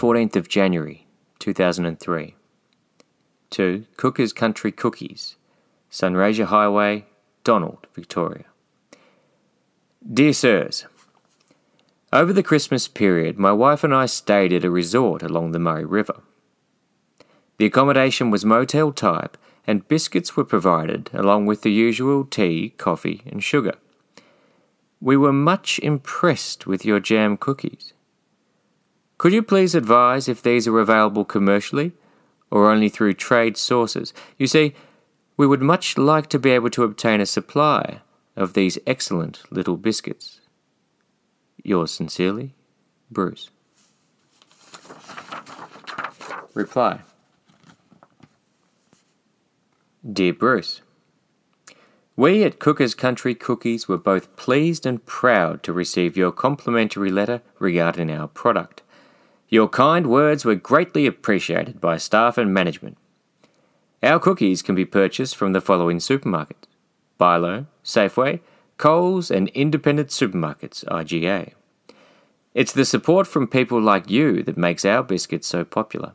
14th of January 2003. To Cookers Country Cookies, Sunraysia Highway, Donald, Victoria. Dear Sirs, Over the Christmas period, my wife and I stayed at a resort along the Murray River. The accommodation was motel type, and biscuits were provided along with the usual tea, coffee, and sugar. We were much impressed with your jam cookies. Could you please advise if these are available commercially or only through trade sources? You see, we would much like to be able to obtain a supply of these excellent little biscuits. Yours sincerely, Bruce. Reply Dear Bruce, We at Cooker's Country Cookies were both pleased and proud to receive your complimentary letter regarding our product. Your kind words were greatly appreciated by staff and management. Our cookies can be purchased from the following supermarkets Bilo, Safeway, Coles, and independent supermarkets, IGA. It's the support from people like you that makes our biscuits so popular.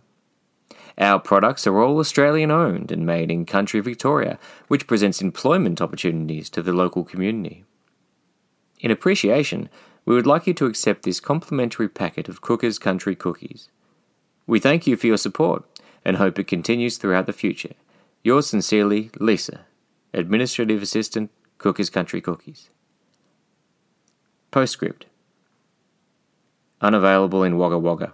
Our products are all Australian owned and made in country Victoria, which presents employment opportunities to the local community. In appreciation, we would like you to accept this complimentary packet of Cooker's Country Cookies. We thank you for your support and hope it continues throughout the future. Yours sincerely, Lisa, Administrative Assistant, Cooker's Country Cookies. Postscript Unavailable in Wagga Wagga.